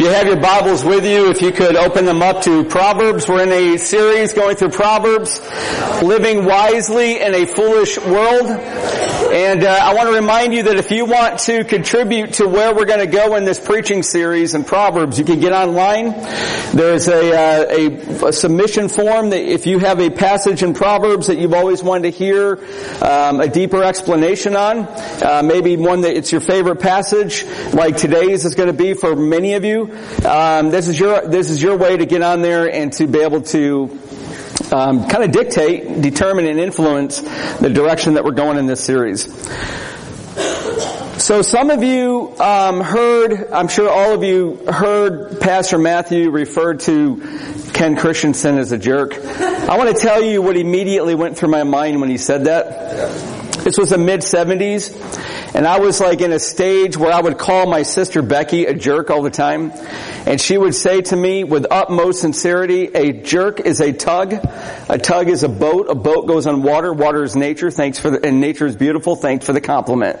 If you have your Bibles with you, if you could open them up to Proverbs. We're in a series going through Proverbs, living wisely in a foolish world. And uh, I want to remind you that if you want to contribute to where we're going to go in this preaching series in Proverbs, you can get online. There's a, uh, a, a, submission form that if you have a passage in Proverbs that you've always wanted to hear um, a deeper explanation on, uh, maybe one that it's your favorite passage, like today's is going to be for many of you. Um, this is your this is your way to get on there and to be able to um, kind of dictate, determine, and influence the direction that we're going in this series. So some of you um, heard, I'm sure all of you heard Pastor Matthew refer to Ken Christensen as a jerk. I want to tell you what immediately went through my mind when he said that. This was the mid 70s, and I was like in a stage where I would call my sister Becky a jerk all the time, and she would say to me with utmost sincerity, a jerk is a tug. A tug is a boat. A boat goes on water. Water is nature. Thanks for the, and nature is beautiful. Thanks for the compliment.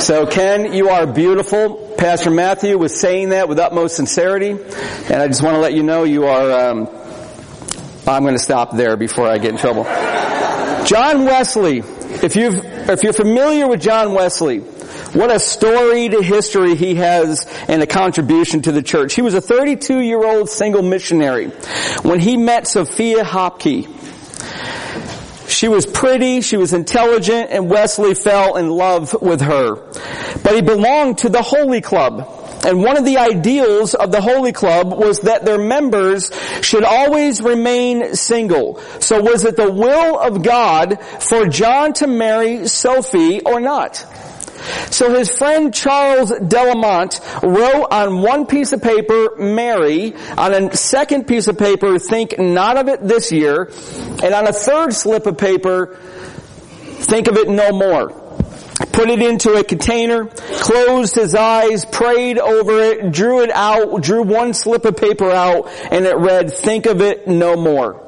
So Ken, you are beautiful. Pastor Matthew was saying that with utmost sincerity, and I just want to let you know you are, um, I'm going to stop there before I get in trouble. John Wesley if you if you're familiar with John Wesley, what a storied history he has and a contribution to the church. He was a 32 year old single missionary when he met Sophia Hopkey. She was pretty, she was intelligent, and Wesley fell in love with her. But he belonged to the Holy Club. And one of the ideals of the Holy Club was that their members should always remain single. So was it the will of God for John to marry Sophie or not? So his friend Charles Delamotte wrote on one piece of paper, marry, on a second piece of paper, think not of it this year, and on a third slip of paper, think of it no more put it into a container, closed his eyes, prayed over it, drew it out, drew one slip of paper out, and it read, think of it no more.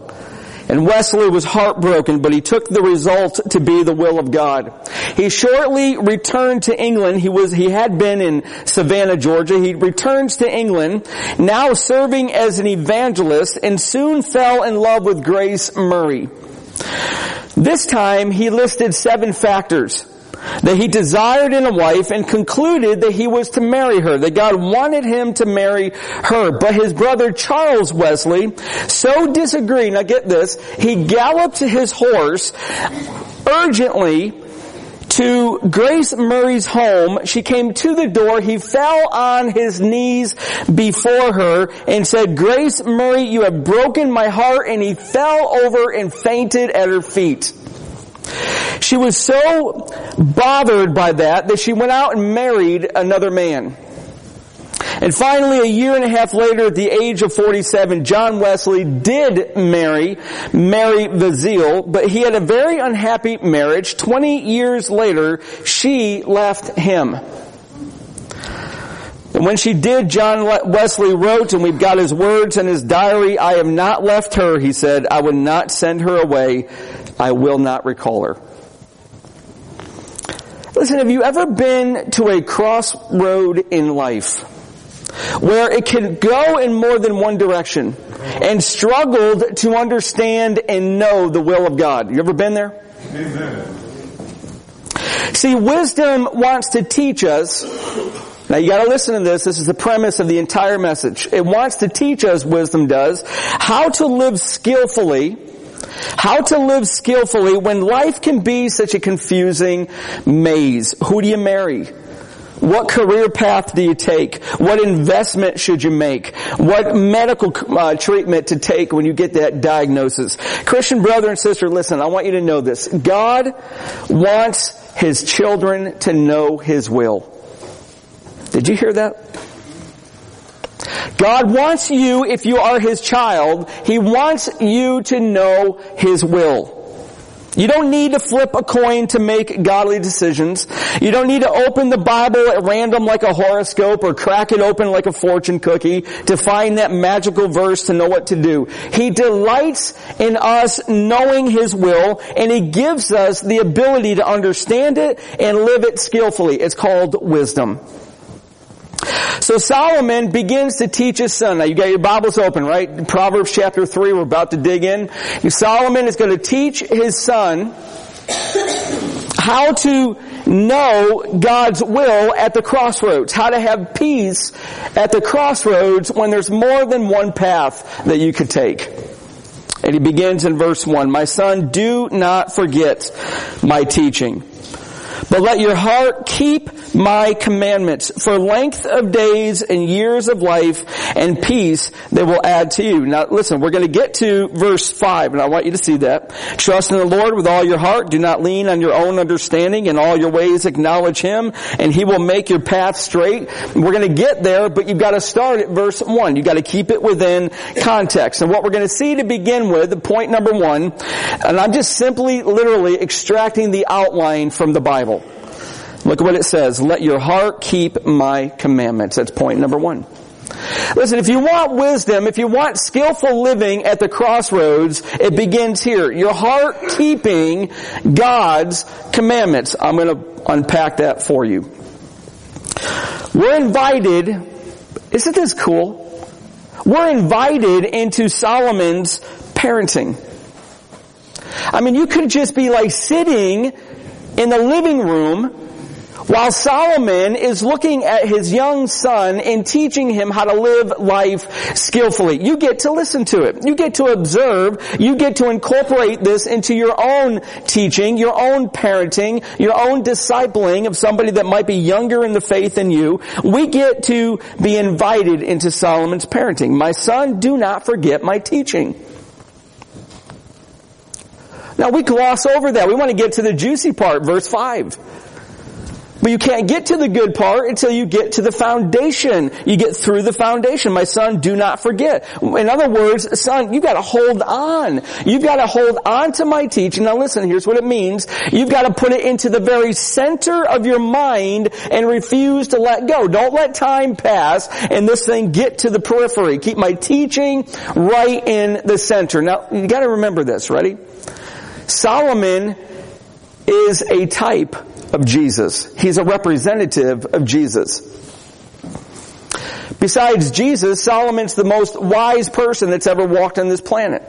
And Wesley was heartbroken, but he took the result to be the will of God. He shortly returned to England. He was, he had been in Savannah, Georgia. He returns to England, now serving as an evangelist, and soon fell in love with Grace Murray. This time he listed seven factors that he desired in a wife and concluded that he was to marry her, that God wanted him to marry her. But his brother Charles Wesley so disagreed, now get this, he galloped his horse urgently to Grace Murray's home. She came to the door. He fell on his knees before her and said, Grace Murray, you have broken my heart. And he fell over and fainted at her feet. She was so bothered by that that she went out and married another man. And finally, a year and a half later, at the age of 47, John Wesley did marry Mary Vazeille, but he had a very unhappy marriage. 20 years later, she left him. And when she did, John Wesley wrote, and we've got his words in his diary, I have not left her, he said. I would not send her away. I will not recall her. Listen, have you ever been to a crossroad in life where it can go in more than one direction and struggled to understand and know the will of God? You ever been there? Amen. See, wisdom wants to teach us now you gotta listen to this. This is the premise of the entire message. It wants to teach us, wisdom does, how to live skillfully how to live skillfully when life can be such a confusing maze. Who do you marry? What career path do you take? What investment should you make? What medical uh, treatment to take when you get that diagnosis? Christian brother and sister, listen, I want you to know this. God wants His children to know His will. Did you hear that? God wants you, if you are His child, He wants you to know His will. You don't need to flip a coin to make godly decisions. You don't need to open the Bible at random like a horoscope or crack it open like a fortune cookie to find that magical verse to know what to do. He delights in us knowing His will and He gives us the ability to understand it and live it skillfully. It's called wisdom. So Solomon begins to teach his son. Now you got your Bibles open, right? Proverbs chapter 3, we're about to dig in. Solomon is going to teach his son how to know God's will at the crossroads, how to have peace at the crossroads when there's more than one path that you could take. And he begins in verse 1, My son, do not forget my teaching but let your heart keep my commandments for length of days and years of life and peace they will add to you. Now listen, we're going to get to verse 5 and I want you to see that. Trust in the Lord with all your heart. Do not lean on your own understanding. In all your ways acknowledge Him and He will make your path straight. We're going to get there, but you've got to start at verse 1. You've got to keep it within context. And what we're going to see to begin with, point number one, and I'm just simply literally extracting the outline from the Bible. Look at what it says. Let your heart keep my commandments. That's point number one. Listen, if you want wisdom, if you want skillful living at the crossroads, it begins here. Your heart keeping God's commandments. I'm going to unpack that for you. We're invited, isn't this cool? We're invited into Solomon's parenting. I mean, you could just be like sitting in the living room while Solomon is looking at his young son and teaching him how to live life skillfully. You get to listen to it. You get to observe. You get to incorporate this into your own teaching, your own parenting, your own discipling of somebody that might be younger in the faith than you. We get to be invited into Solomon's parenting. My son, do not forget my teaching. Now we gloss over that. We want to get to the juicy part, verse 5. But you can't get to the good part until you get to the foundation. You get through the foundation. My son, do not forget. In other words, son, you've got to hold on. You've got to hold on to my teaching. Now listen, here's what it means. You've got to put it into the very center of your mind and refuse to let go. Don't let time pass and this thing get to the periphery. Keep my teaching right in the center. Now, you got to remember this. Ready? Solomon is a type of Jesus. He's a representative of Jesus. Besides Jesus, Solomon's the most wise person that's ever walked on this planet.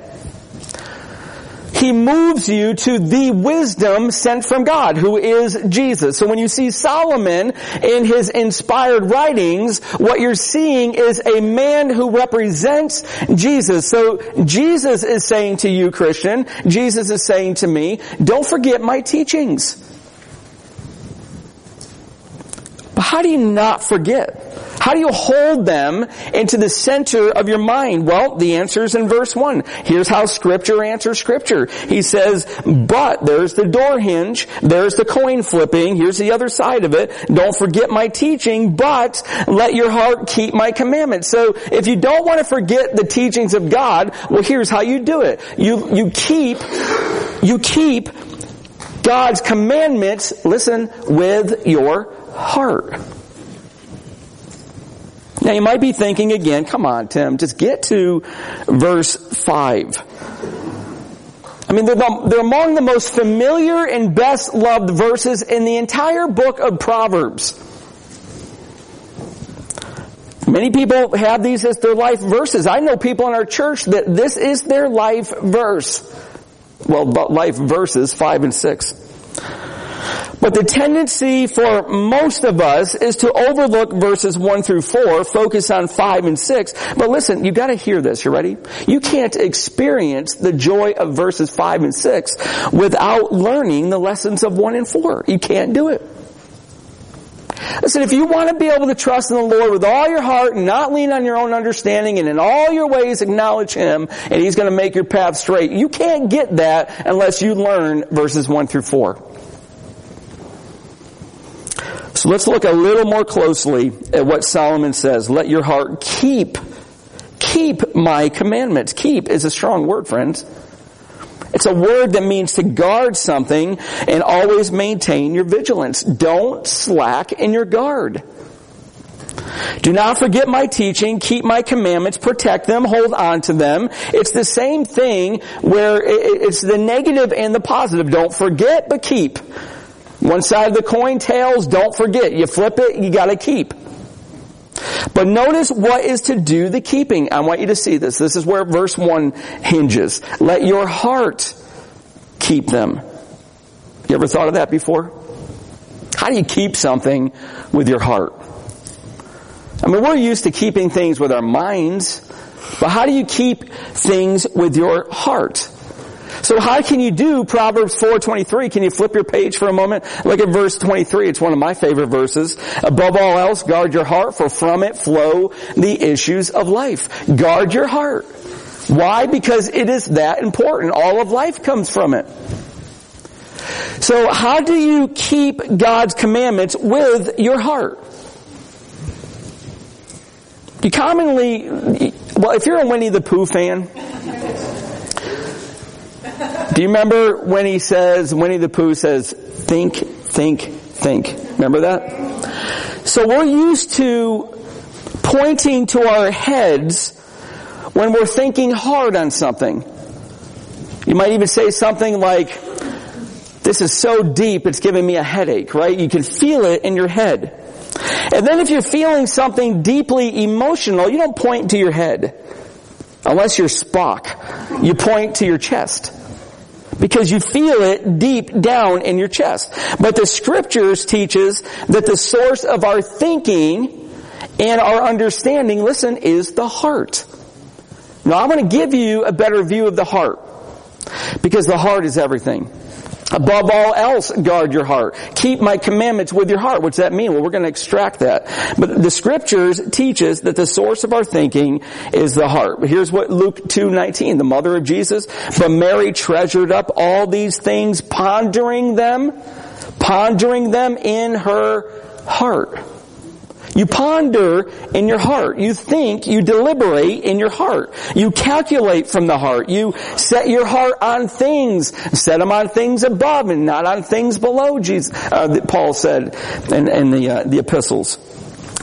He moves you to the wisdom sent from God, who is Jesus. So when you see Solomon in his inspired writings, what you're seeing is a man who represents Jesus. So Jesus is saying to you, Christian, Jesus is saying to me, don't forget my teachings. But how do you not forget? How do you hold them into the center of your mind? Well, the answer is in verse 1. Here's how scripture answers scripture. He says, but there's the door hinge, there's the coin flipping, here's the other side of it. Don't forget my teaching, but let your heart keep my commandments. So if you don't want to forget the teachings of God, well here's how you do it. You, you keep, you keep God's commandments, listen, with your heart. Now you might be thinking again, come on Tim, just get to verse 5. I mean, they're, the, they're among the most familiar and best loved verses in the entire book of Proverbs. Many people have these as their life verses. I know people in our church that this is their life verse. Well, life verses 5 and 6. But the tendency for most of us is to overlook verses 1 through 4, focus on 5 and 6. But listen, you gotta hear this, you ready? You can't experience the joy of verses 5 and 6 without learning the lessons of 1 and 4. You can't do it. Listen, if you want to be able to trust in the Lord with all your heart and not lean on your own understanding and in all your ways acknowledge Him and He's going to make your path straight, you can't get that unless you learn verses 1 through 4. So let's look a little more closely at what Solomon says. Let your heart keep, keep my commandments. Keep is a strong word, friends. It's a word that means to guard something and always maintain your vigilance. Don't slack in your guard. Do not forget my teaching, keep my commandments, protect them, hold on to them. It's the same thing where it's the negative and the positive. Don't forget, but keep. One side of the coin, tails, don't forget. You flip it, you gotta keep. But notice what is to do the keeping. I want you to see this. This is where verse 1 hinges. Let your heart keep them. You ever thought of that before? How do you keep something with your heart? I mean, we're used to keeping things with our minds, but how do you keep things with your heart? So how can you do Proverbs 4.23? Can you flip your page for a moment? Look at verse 23. It's one of my favorite verses. Above all else, guard your heart, for from it flow the issues of life. Guard your heart. Why? Because it is that important. All of life comes from it. So how do you keep God's commandments with your heart? You commonly, well, if you're a Winnie the Pooh fan, do you remember when he says, Winnie the Pooh says, think, think, think? Remember that? So we're used to pointing to our heads when we're thinking hard on something. You might even say something like, this is so deep, it's giving me a headache, right? You can feel it in your head. And then if you're feeling something deeply emotional, you don't point to your head. Unless you're Spock. You point to your chest. Because you feel it deep down in your chest. But the scriptures teaches that the source of our thinking and our understanding, listen, is the heart. Now I'm going to give you a better view of the heart. Because the heart is everything. Above all else, guard your heart. Keep my commandments with your heart. What's that mean? Well, we're going to extract that. But the scriptures teaches that the source of our thinking is the heart. Here's what Luke 2:19, the mother of Jesus, but Mary treasured up all these things, pondering them, pondering them in her heart. You ponder in your heart. You think, you deliberate in your heart. You calculate from the heart. You set your heart on things. Set them on things above and not on things below, Jesus, uh, Paul said in, in the, uh, the epistles.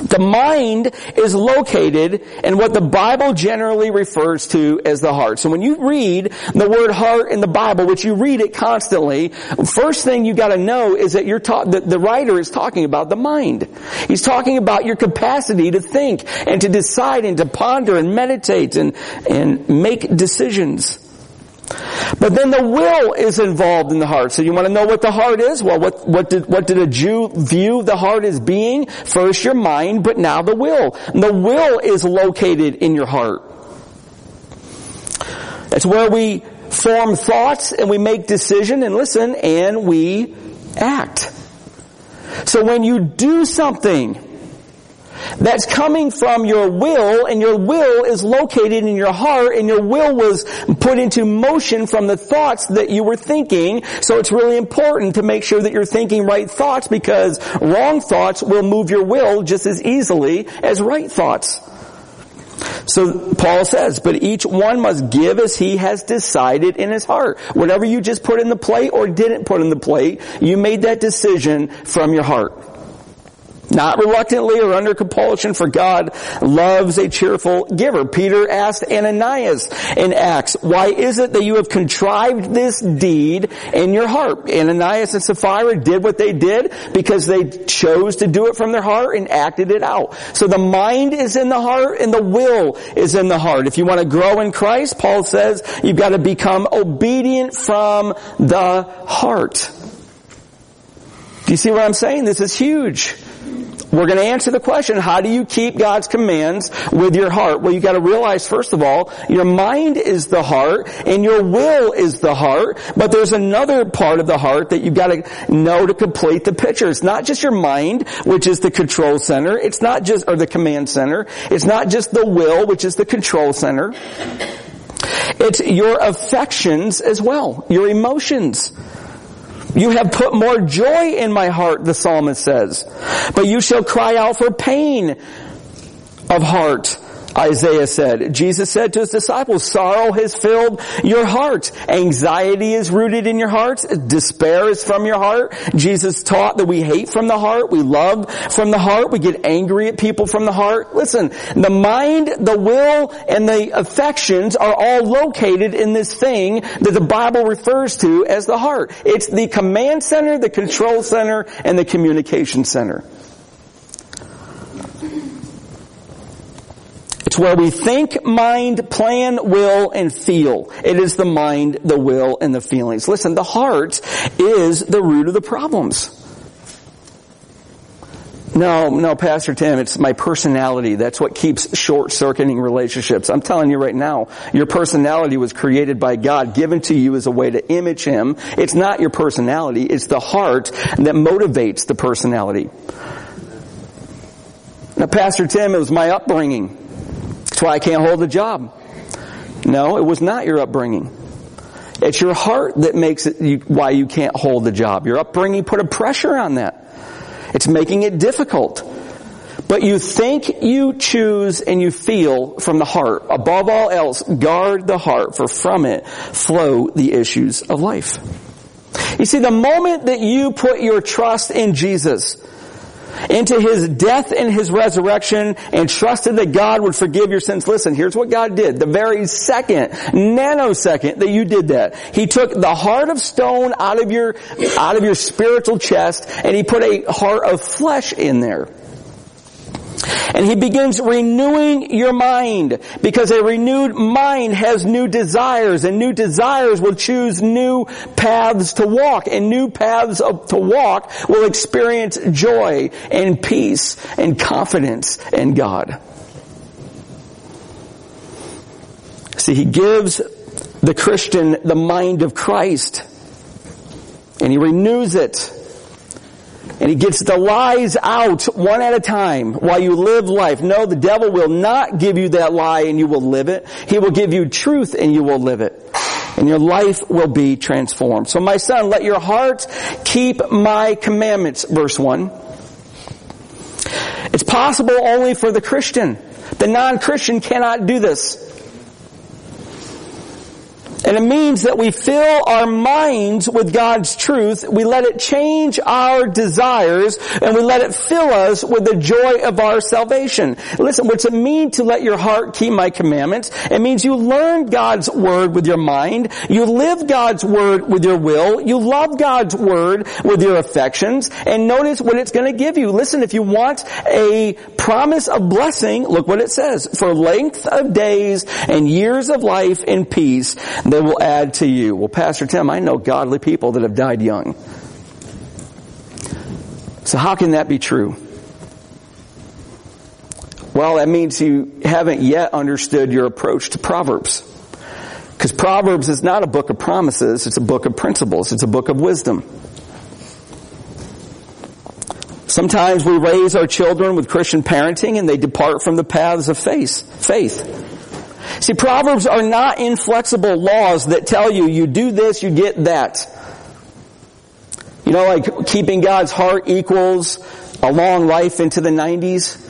The mind is located in what the Bible generally refers to as the heart. So when you read the word heart in the Bible, which you read it constantly, first thing you gotta know is that you're ta- that the writer is talking about the mind. He's talking about your capacity to think and to decide and to ponder and meditate and, and make decisions. But then the will is involved in the heart. So you want to know what the heart is? Well, what, what did, what did a Jew view the heart as being? First your mind, but now the will. And the will is located in your heart. It's where we form thoughts and we make decision and listen and we act. So when you do something, that's coming from your will and your will is located in your heart and your will was put into motion from the thoughts that you were thinking. So it's really important to make sure that you're thinking right thoughts because wrong thoughts will move your will just as easily as right thoughts. So Paul says, but each one must give as he has decided in his heart. Whatever you just put in the plate or didn't put in the plate, you made that decision from your heart. Not reluctantly or under compulsion, for God loves a cheerful giver. Peter asked Ananias in Acts, why is it that you have contrived this deed in your heart? Ananias and Sapphira did what they did because they chose to do it from their heart and acted it out. So the mind is in the heart and the will is in the heart. If you want to grow in Christ, Paul says you've got to become obedient from the heart. Do you see what I'm saying? This is huge. We're going to answer the question, how do you keep God's commands with your heart? Well, you got to realize, first of all, your mind is the heart and your will is the heart, but there's another part of the heart that you've got to know to complete the picture. It's not just your mind, which is the control center. It's not just, or the command center. It's not just the will, which is the control center. It's your affections as well, your emotions. You have put more joy in my heart, the psalmist says. But you shall cry out for pain of heart Isaiah said. Jesus said to his disciples, sorrow has filled your heart. Anxiety is rooted in your heart. Despair is from your heart. Jesus taught that we hate from the heart. We love from the heart. We get angry at people from the heart. Listen, the mind, the will, and the affections are all located in this thing that the Bible refers to as the heart. It's the command center, the control center, and the communication center. It's where we think, mind, plan, will, and feel. It is the mind, the will, and the feelings. Listen, the heart is the root of the problems. No, no, Pastor Tim, it's my personality. That's what keeps short-circuiting relationships. I'm telling you right now, your personality was created by God, given to you as a way to image Him. It's not your personality, it's the heart that motivates the personality. Now, Pastor Tim, it was my upbringing. That's why I can't hold a job. No, it was not your upbringing. It's your heart that makes it you, why you can't hold the job. Your upbringing put a pressure on that. It's making it difficult. But you think, you choose, and you feel from the heart. Above all else, guard the heart, for from it flow the issues of life. You see, the moment that you put your trust in Jesus, into his death and his resurrection and trusted that God would forgive your sins. Listen, here's what God did. The very second, nanosecond that you did that, he took the heart of stone out of your, out of your spiritual chest and he put a heart of flesh in there. And he begins renewing your mind because a renewed mind has new desires and new desires will choose new paths to walk and new paths to walk will experience joy and peace and confidence in God. See, he gives the Christian the mind of Christ and he renews it and he gets the lies out one at a time while you live life. No, the devil will not give you that lie and you will live it. He will give you truth and you will live it. And your life will be transformed. So my son, let your heart keep my commandments, verse 1. It's possible only for the Christian. The non-Christian cannot do this. And it means that we fill our minds with God's truth, we let it change our desires, and we let it fill us with the joy of our salvation. Listen, what's it mean to let your heart keep my commandments? It means you learn God's word with your mind, you live God's word with your will, you love God's word with your affections, and notice what it's going to give you. Listen, if you want a promise of blessing, look what it says. For length of days and years of life in peace, they will add to you. Well, Pastor Tim, I know godly people that have died young. So how can that be true? Well, that means you haven't yet understood your approach to Proverbs. Because Proverbs is not a book of promises, it's a book of principles, it's a book of wisdom. Sometimes we raise our children with Christian parenting and they depart from the paths of faith. Faith. See, Proverbs are not inflexible laws that tell you, you do this, you get that. You know, like keeping God's heart equals a long life into the 90s.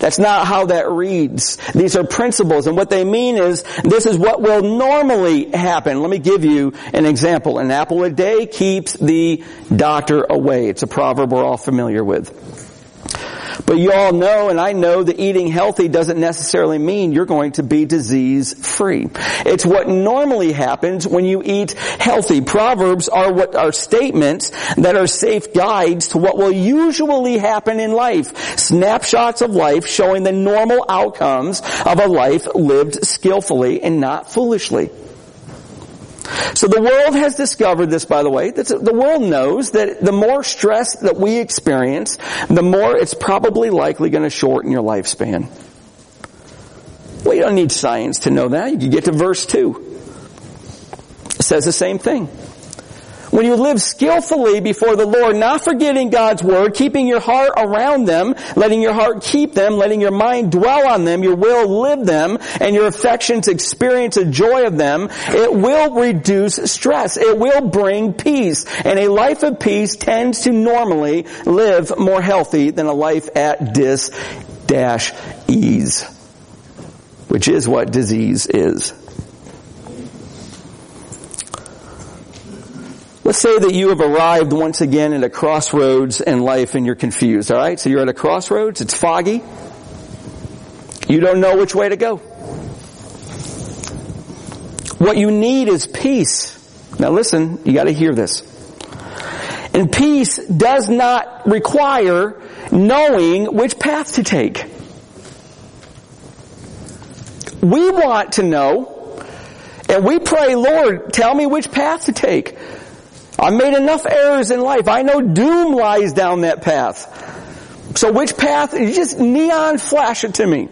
That's not how that reads. These are principles, and what they mean is this is what will normally happen. Let me give you an example. An apple a day keeps the doctor away. It's a proverb we're all familiar with. But you all know, and I know, that eating healthy doesn't necessarily mean you're going to be disease free. It's what normally happens when you eat healthy. Proverbs are what are statements that are safe guides to what will usually happen in life. Snapshots of life showing the normal outcomes of a life lived skillfully and not foolishly. So the world has discovered this, by the way. The world knows that the more stress that we experience, the more it's probably likely going to shorten your lifespan. Well, you don't need science to know that. You can get to verse 2. It says the same thing. When you live skillfully before the Lord, not forgetting God's word, keeping your heart around them, letting your heart keep them, letting your mind dwell on them, your will live them, and your affections experience a joy of them, it will reduce stress. It will bring peace. And a life of peace tends to normally live more healthy than a life at dis dash ease, which is what disease is. Let's say that you have arrived once again at a crossroads in life and you're confused, alright? So you're at a crossroads, it's foggy. You don't know which way to go. What you need is peace. Now listen, you gotta hear this. And peace does not require knowing which path to take. we want to know. And we pray, Lord, tell me which path to take. I made enough errors in life. I know doom lies down that path. So which path? You just neon flash it to me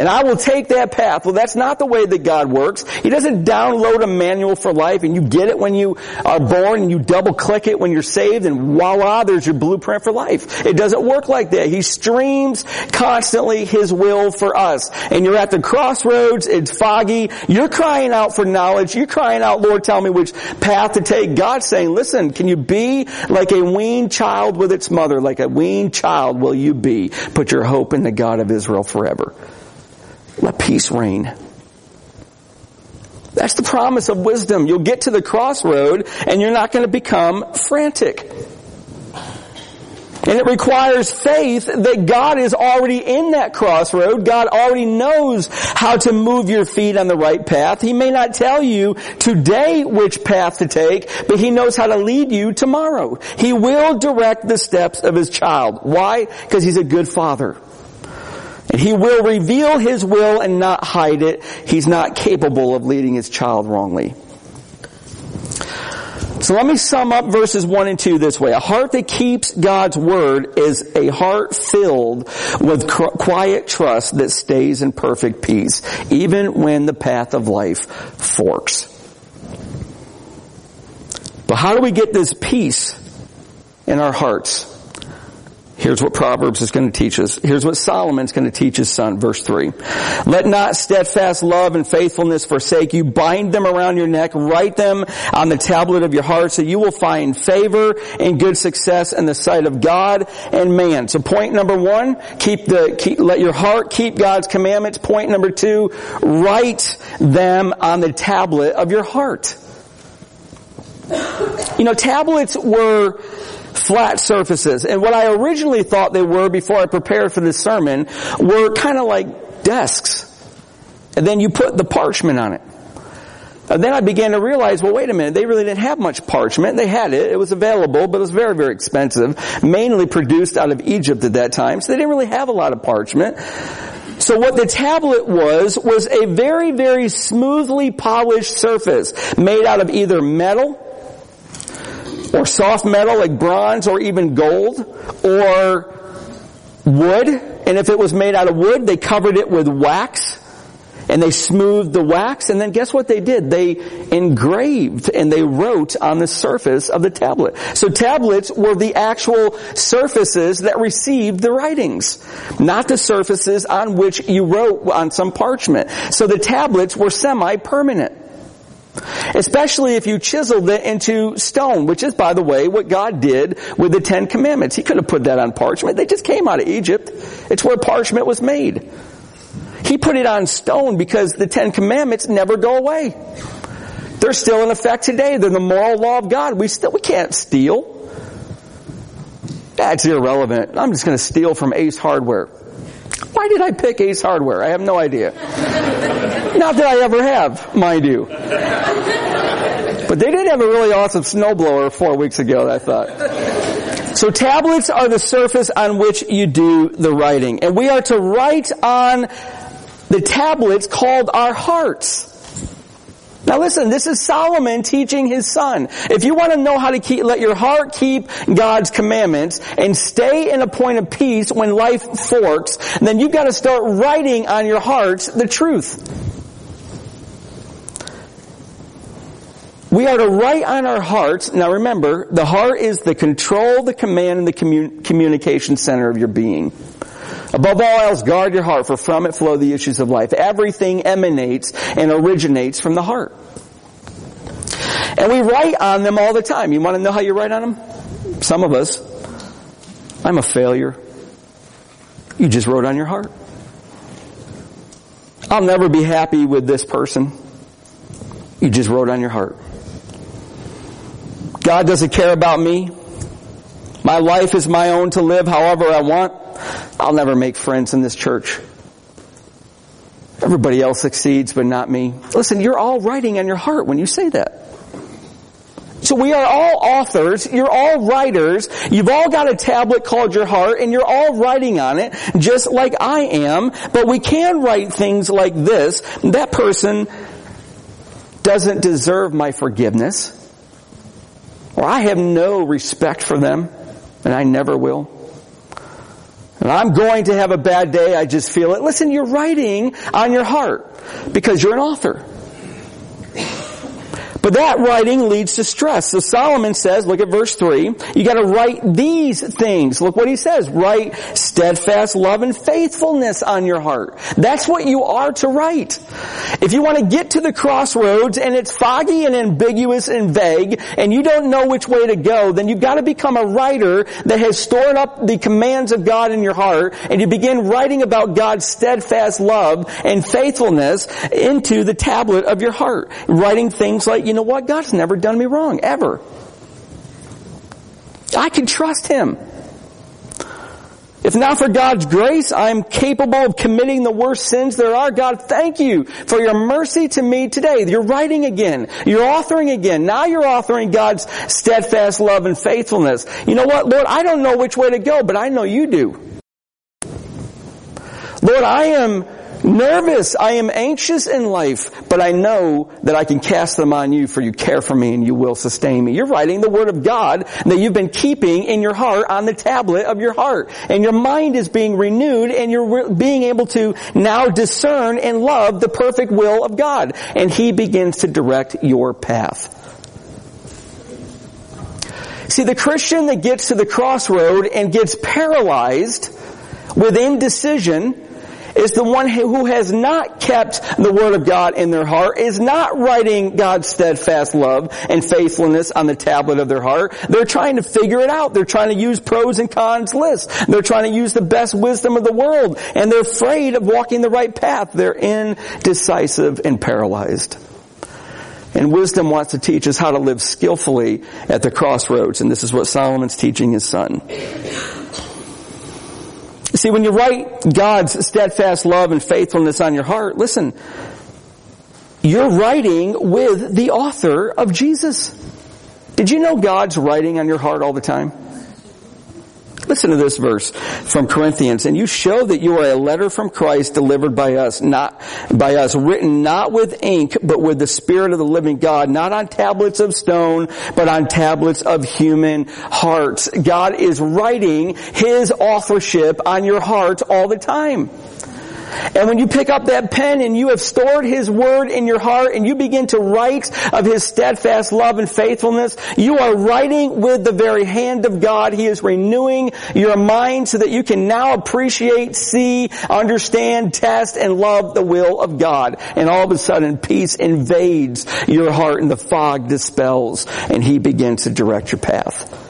and I will take that path. Well, that's not the way that God works. He doesn't download a manual for life and you get it when you are born and you double click it when you're saved and voila, there's your blueprint for life. It doesn't work like that. He streams constantly His will for us. And you're at the crossroads, it's foggy, you're crying out for knowledge, you're crying out, Lord, tell me which path to take. God's saying, listen, can you be like a weaned child with its mother? Like a weaned child will you be? Put your hope in the God of Israel forever. Let peace reign. That's the promise of wisdom. You'll get to the crossroad and you're not going to become frantic. And it requires faith that God is already in that crossroad. God already knows how to move your feet on the right path. He may not tell you today which path to take, but He knows how to lead you tomorrow. He will direct the steps of His child. Why? Because He's a good Father. And he will reveal his will and not hide it. He's not capable of leading his child wrongly. So let me sum up verses 1 and 2 this way. A heart that keeps God's word is a heart filled with quiet trust that stays in perfect peace, even when the path of life forks. But how do we get this peace in our hearts? Here's what Proverbs is going to teach us. Here's what Solomon's going to teach his son, verse 3. Let not steadfast love and faithfulness forsake you. Bind them around your neck. Write them on the tablet of your heart so you will find favor and good success in the sight of God and man. So point number one, keep the, keep, let your heart keep God's commandments. Point number two, write them on the tablet of your heart. You know, tablets were flat surfaces. And what I originally thought they were before I prepared for this sermon were kind of like desks. And then you put the parchment on it. And then I began to realize, well, wait a minute, they really didn't have much parchment. They had it, it was available, but it was very, very expensive, mainly produced out of Egypt at that time, so they didn't really have a lot of parchment. So what the tablet was, was a very, very smoothly polished surface made out of either metal or soft metal like bronze or even gold or wood. And if it was made out of wood, they covered it with wax and they smoothed the wax and then guess what they did? They engraved and they wrote on the surface of the tablet. So tablets were the actual surfaces that received the writings, not the surfaces on which you wrote on some parchment. So the tablets were semi-permanent. Especially if you chiseled it into stone, which is, by the way, what God did with the Ten Commandments. He could have put that on parchment. They just came out of Egypt. It's where parchment was made. He put it on stone because the Ten Commandments never go away. They're still in effect today. They're the moral law of God. We still, we can't steal. That's irrelevant. I'm just going to steal from Ace Hardware. Why did I pick Ace Hardware? I have no idea. Not that I ever have, mind you. But they did have a really awesome snowblower four weeks ago, I thought. So tablets are the surface on which you do the writing. And we are to write on the tablets called our hearts. Now listen, this is Solomon teaching his son. If you want to know how to keep, let your heart keep God's commandments and stay in a point of peace when life forks, then you've got to start writing on your hearts the truth. We are to write on our hearts. Now remember, the heart is the control, the command, and the commun- communication center of your being. Above all else, guard your heart, for from it flow the issues of life. Everything emanates and originates from the heart. And we write on them all the time. You want to know how you write on them? Some of us. I'm a failure. You just wrote on your heart. I'll never be happy with this person. You just wrote on your heart. God doesn't care about me. My life is my own to live however I want. I'll never make friends in this church. Everybody else succeeds, but not me. Listen, you're all writing on your heart when you say that. So we are all authors. You're all writers. You've all got a tablet called your heart and you're all writing on it just like I am. But we can write things like this. That person doesn't deserve my forgiveness. Or I have no respect for them and I never will. And I'm going to have a bad day. I just feel it. Listen, you're writing on your heart because you're an author. But that writing leads to stress. So Solomon says, look at verse 3, you gotta write these things. Look what he says, write steadfast love and faithfulness on your heart. That's what you are to write. If you want to get to the crossroads and it's foggy and ambiguous and vague and you don't know which way to go, then you've got to become a writer that has stored up the commands of God in your heart and you begin writing about God's steadfast love and faithfulness into the tablet of your heart. Writing things like, you know what? God's never done me wrong, ever. I can trust Him. If not for God's grace, I'm capable of committing the worst sins there are. God, thank you for your mercy to me today. You're writing again. You're authoring again. Now you're authoring God's steadfast love and faithfulness. You know what, Lord? I don't know which way to go, but I know you do. Lord, I am nervous. I am anxious in life, but I know that I can cast them on you for you care for me and you will sustain me. You're writing the word of God that you've been keeping in your heart on the tablet of your heart. And your mind is being renewed and you're being able to now discern and love the perfect will of God. And He begins to direct your path. See, the Christian that gets to the crossroad and gets paralyzed with indecision is the one who has not kept the Word of God in their heart, is not writing God's steadfast love and faithfulness on the tablet of their heart. They're trying to figure it out. They're trying to use pros and cons lists. They're trying to use the best wisdom of the world. And they're afraid of walking the right path. They're indecisive and paralyzed. And wisdom wants to teach us how to live skillfully at the crossroads. And this is what Solomon's teaching his son. See, when you write God's steadfast love and faithfulness on your heart, listen, you're writing with the author of Jesus. Did you know God's writing on your heart all the time? Listen to this verse from Corinthians. And you show that you are a letter from Christ delivered by us, not by us, written not with ink, but with the Spirit of the living God, not on tablets of stone, but on tablets of human hearts. God is writing His authorship on your heart all the time. And when you pick up that pen and you have stored His Word in your heart and you begin to write of His steadfast love and faithfulness, you are writing with the very hand of God. He is renewing your mind so that you can now appreciate, see, understand, test, and love the will of God. And all of a sudden peace invades your heart and the fog dispels and He begins to direct your path.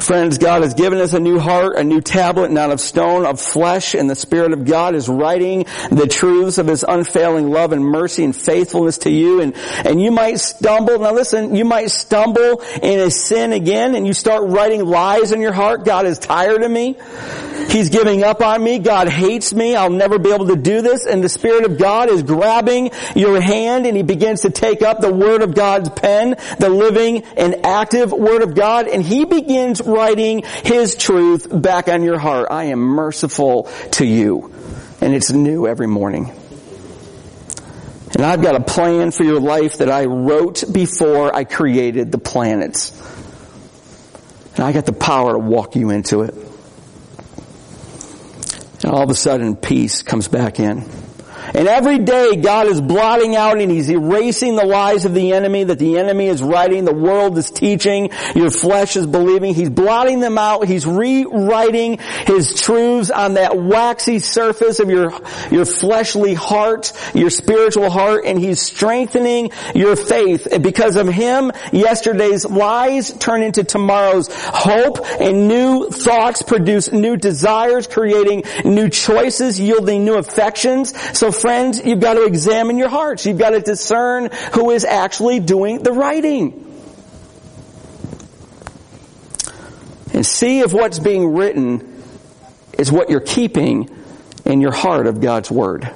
Friends, God has given us a new heart, a new tablet, not of stone, of flesh, and the Spirit of God is writing the truths of His unfailing love and mercy and faithfulness to you. And, and you might stumble, now listen, you might stumble in a sin again and you start writing lies in your heart. God is tired of me. He's giving up on me. God hates me. I'll never be able to do this. And the Spirit of God is grabbing your hand and He begins to take up the Word of God's pen, the living and active Word of God, and He begins writing His truth back on your heart. I am merciful to you. And it's new every morning. And I've got a plan for your life that I wrote before I created the planets. And I got the power to walk you into it. And all of a sudden peace comes back in. And every day God is blotting out and He's erasing the lies of the enemy that the enemy is writing, the world is teaching, your flesh is believing. He's blotting them out. He's rewriting His truths on that waxy surface of your, your fleshly heart, your spiritual heart, and He's strengthening your faith. Because of Him, yesterday's lies turn into tomorrow's hope and new thoughts produce new desires, creating new choices, yielding new affections. So friends, you've got to examine your hearts. You've got to discern who is actually doing the writing. And see if what's being written is what you're keeping in your heart of God's Word.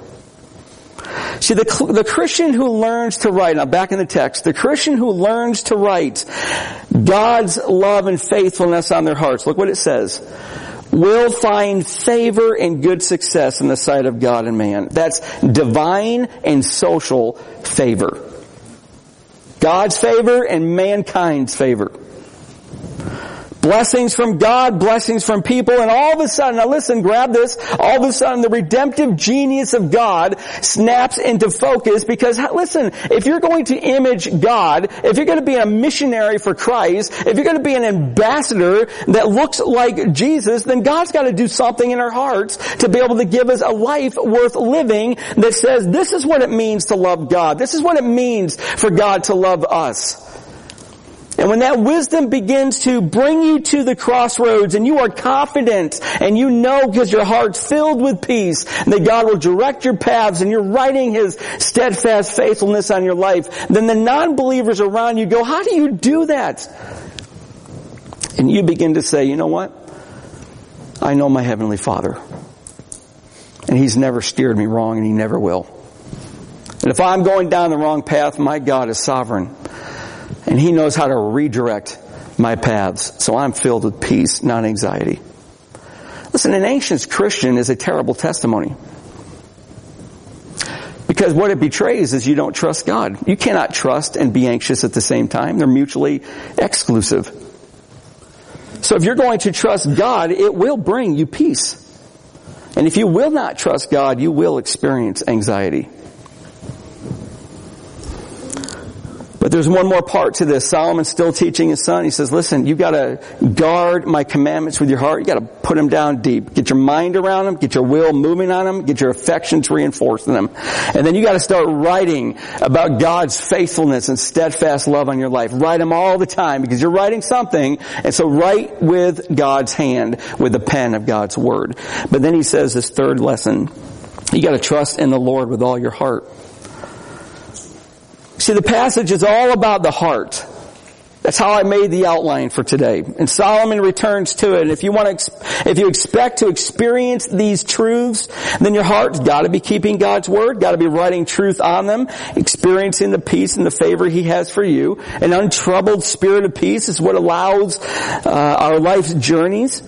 See, the, the Christian who learns to write, now back in the text, the Christian who learns to write God's love and faithfulness on their hearts, look what it says, will find favor and good success in the sight of God and man. That's divine and social favor. God's favor and mankind's favor. Blessings from God, blessings from people, and all of a sudden, now listen, grab this, all of a sudden the redemptive genius of God snaps into focus because, listen, if you're going to image God, if you're going to be a missionary for Christ, if you're going to be an ambassador that looks like Jesus, then God's got to do something in our hearts to be able to give us a life worth living that says this is what it means to love God. This is what it means for God to love us. And when that wisdom begins to bring you to the crossroads and you are confident and you know because your heart's filled with peace that God will direct your paths and you're writing His steadfast faithfulness on your life, then the non-believers around you go, how do you do that? And you begin to say, you know what? I know my Heavenly Father. And He's never steered me wrong and He never will. And if I'm going down the wrong path, my God is sovereign and He knows how to redirect my paths. So I'm filled with peace, not anxiety. Listen, an anxious Christian is a terrible testimony. Because what it betrays is you don't trust God. You cannot trust and be anxious at the same time. They're mutually exclusive. So if you're going to trust God, it will bring you peace. And if you will not trust God, you will experience anxiety. There's one more part to this. Solomon's still teaching his son. He says, listen, you gotta guard my commandments with your heart. You gotta put them down deep. Get your mind around them. Get your will moving on them. Get your affections reinforcing them. And then you gotta start writing about God's faithfulness and steadfast love on your life. Write them all the time because you're writing something. And so write with God's hand, with the pen of God's word. But then he says this third lesson. You gotta trust in the Lord with all your heart. See, the passage is all about the heart. That's how I made the outline for today. And Solomon returns to it. And if you want to, if you expect to experience these truths, then your heart's got to be keeping God's word, got to be writing truth on them, experiencing the peace and the favor He has for you. An untroubled spirit of peace is what allows uh, our life's journeys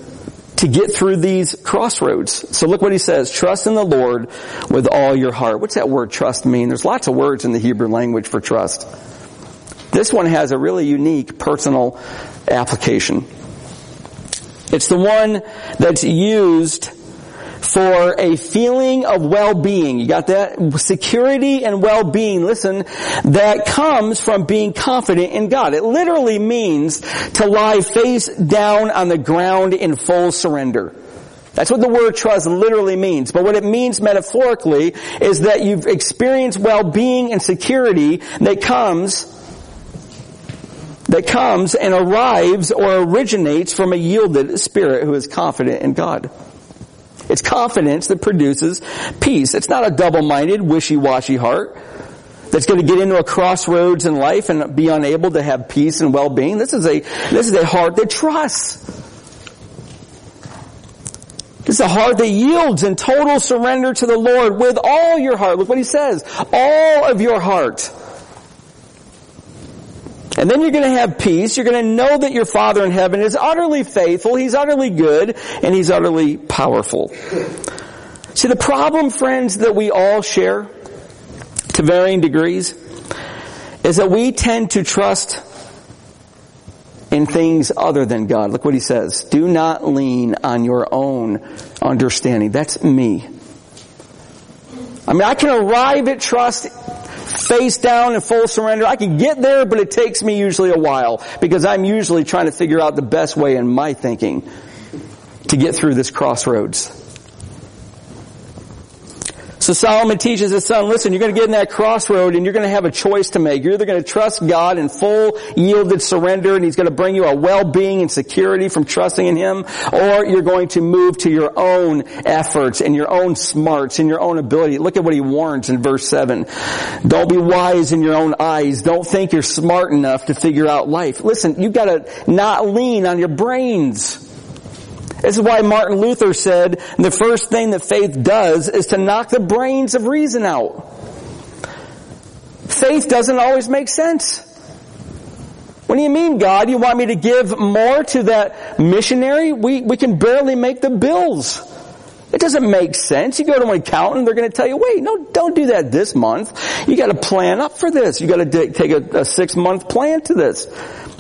to get through these crossroads. So look what he says, trust in the Lord with all your heart. What's that word trust mean? There's lots of words in the Hebrew language for trust. This one has a really unique personal application. It's the one that's used for a feeling of well-being. You got that? Security and well-being, listen, that comes from being confident in God. It literally means to lie face down on the ground in full surrender. That's what the word trust literally means. But what it means metaphorically is that you've experienced well-being and security that comes that comes and arrives or originates from a yielded spirit who is confident in God. It's confidence that produces peace. It's not a double-minded, wishy-washy heart that's going to get into a crossroads in life and be unable to have peace and well-being. This is a, this is a heart that trusts. This is a heart that yields in total surrender to the Lord with all your heart. Look what he says. All of your heart. And then you're going to have peace. You're going to know that your Father in heaven is utterly faithful. He's utterly good and He's utterly powerful. See, the problem, friends, that we all share to varying degrees is that we tend to trust in things other than God. Look what he says. Do not lean on your own understanding. That's me. I mean, I can arrive at trust face down in full surrender. I can get there, but it takes me usually a while because I'm usually trying to figure out the best way in my thinking to get through this crossroads. So Solomon teaches his son, listen, you're going to get in that crossroad and you're going to have a choice to make. You're either going to trust God in full yielded surrender and he's going to bring you a well-being and security from trusting in him, or you're going to move to your own efforts and your own smarts and your own ability. Look at what he warns in verse 7. Don't be wise in your own eyes. Don't think you're smart enough to figure out life. Listen, you've got to not lean on your brains. This is why Martin Luther said the first thing that faith does is to knock the brains of reason out. faith doesn't always make sense. What do you mean, God? You want me to give more to that missionary? We, we can barely make the bills. It doesn't make sense. You go to an accountant, they're going to tell you, wait, no, don't do that this month. You got to plan up for this. You got to take a, a six month plan to this.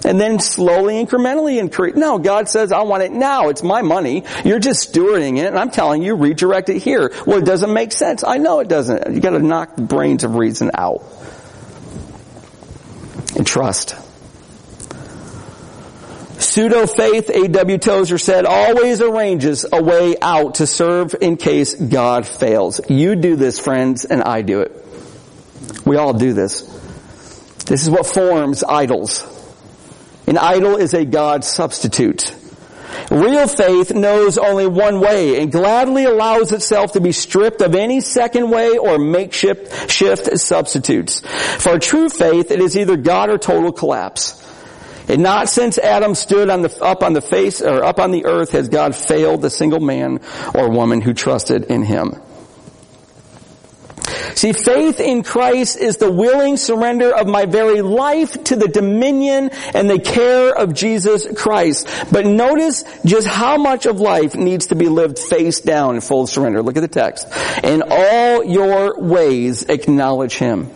And then slowly, incrementally increase. No, God says, I want it now. It's my money. You're just stewarding it, and I'm telling you, redirect it here. Well, it doesn't make sense. I know it doesn't. You got to knock the brains of reason out. And trust. Pseudo faith, A.W. Tozer said, always arranges a way out to serve in case God fails. You do this, friends, and I do it. We all do this. This is what forms idols. An idol is a God substitute. Real faith knows only one way and gladly allows itself to be stripped of any second way or makeshift shift substitutes. For true faith, it is either God or total collapse. And not since Adam stood on the, up on the face or up on the earth has God failed the single man or woman who trusted in him. See, faith in Christ is the willing surrender of my very life to the dominion and the care of Jesus Christ. But notice just how much of life needs to be lived face down in full surrender. Look at the text. In all your ways acknowledge Him.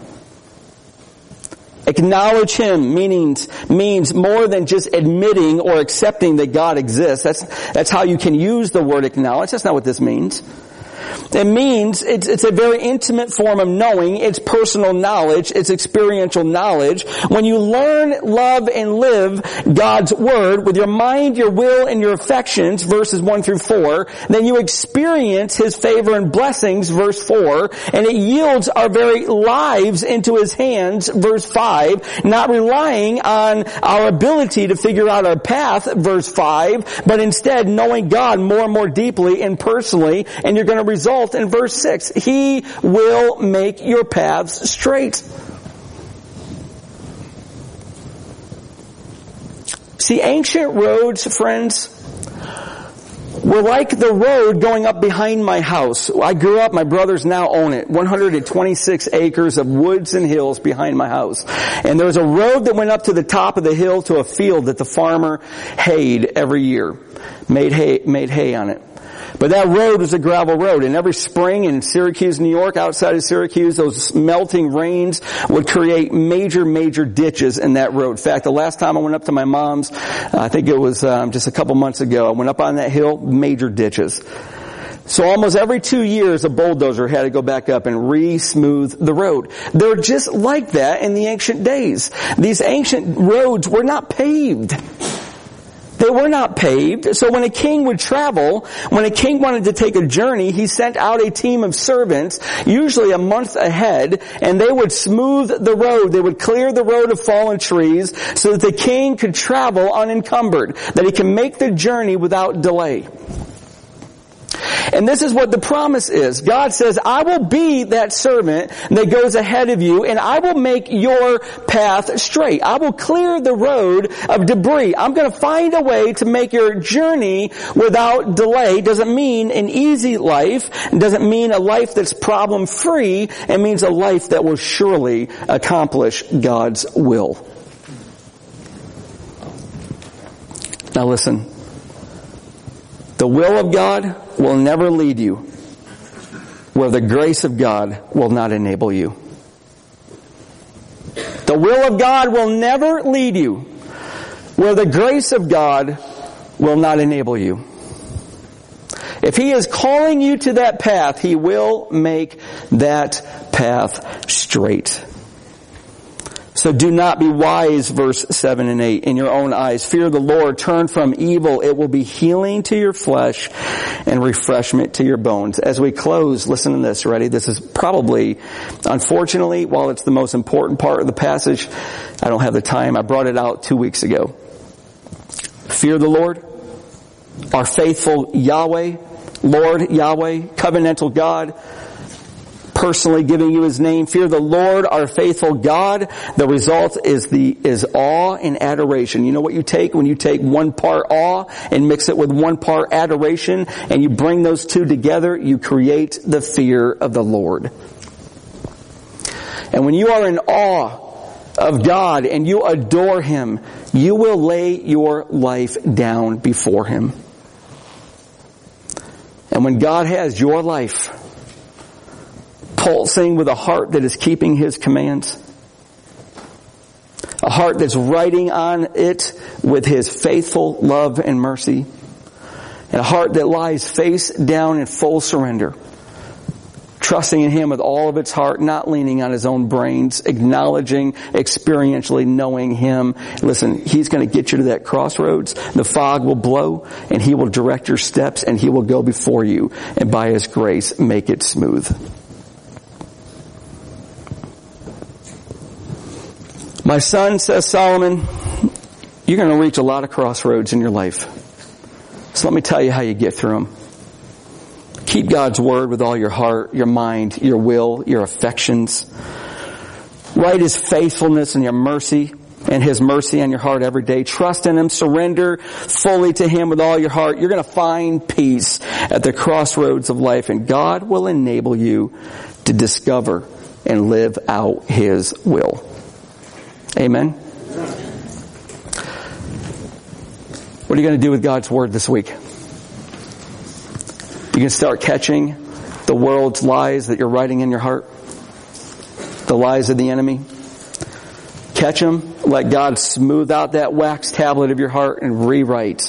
Acknowledge Him means, means more than just admitting or accepting that God exists. That's, that's how you can use the word acknowledge. That's not what this means. It means it's, it's a very intimate form of knowing. It's personal knowledge. It's experiential knowledge. When you learn, love, and live God's Word with your mind, your will, and your affections, verses 1 through 4, then you experience His favor and blessings, verse 4, and it yields our very lives into His hands, verse 5, not relying on our ability to figure out our path, verse 5, but instead knowing God more and more deeply and personally, and you're going to result in verse 6. He will make your paths straight. See, ancient roads, friends, were like the road going up behind my house. I grew up, my brothers now own it. 126 acres of woods and hills behind my house. And there was a road that went up to the top of the hill to a field that the farmer hayed every year. Made hay, made hay on it. But that road was a gravel road, and every spring in Syracuse, New York, outside of Syracuse, those melting rains would create major, major ditches in that road. In fact, the last time I went up to my mom's, I think it was um, just a couple months ago, I went up on that hill, major ditches. So almost every two years, a bulldozer had to go back up and re-smooth the road. They're just like that in the ancient days. These ancient roads were not paved. They were not paved. So when a king would travel, when a king wanted to take a journey, he sent out a team of servants, usually a month ahead, and they would smooth the road. They would clear the road of fallen trees so that the king could travel unencumbered, that he can make the journey without delay. And this is what the promise is. God says, I will be that servant that goes ahead of you and I will make your path straight. I will clear the road of debris. I'm going to find a way to make your journey without delay. Doesn't mean an easy life. Doesn't mean a life that's problem free. It means a life that will surely accomplish God's will. Now listen. The will of God will never lead you where the grace of God will not enable you. The will of God will never lead you where the grace of God will not enable you. If He is calling you to that path, He will make that path straight. So do not be wise, verse 7 and 8, in your own eyes. Fear the Lord. Turn from evil. It will be healing to your flesh and refreshment to your bones. As we close, listen to this, ready? This is probably, unfortunately, while it's the most important part of the passage, I don't have the time. I brought it out two weeks ago. Fear the Lord, our faithful Yahweh, Lord Yahweh, covenantal God, personally giving you his name. Fear the Lord, our faithful God. The result is the, is awe and adoration. You know what you take when you take one part awe and mix it with one part adoration and you bring those two together, you create the fear of the Lord. And when you are in awe of God and you adore Him, you will lay your life down before Him. And when God has your life pulsing with a heart that is keeping His commands, a heart that's writing on it with His faithful love and mercy, and a heart that lies face down in full surrender, trusting in Him with all of its heart, not leaning on his own brains, acknowledging, experientially knowing Him. Listen, He's going to get you to that crossroads. The fog will blow and He will direct your steps and He will go before you and by His grace make it smooth. My son, says Solomon, you're going to reach a lot of crossroads in your life. So let me tell you how you get through them. Keep God's word with all your heart, your mind, your will, your affections. Write His faithfulness and your mercy and His mercy on your heart every day. Trust in Him. Surrender fully to Him with all your heart. You're going to find peace at the crossroads of life and God will enable you to discover and live out His will. Amen. What are you going to do with God's Word this week? You can start catching the world's lies that you're writing in your heart. The lies of the enemy. Catch them. Let God smooth out that wax tablet of your heart and rewrite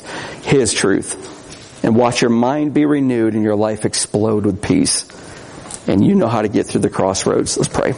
His truth. And watch your mind be renewed and your life explode with peace. And you know how to get through the crossroads. Let's pray.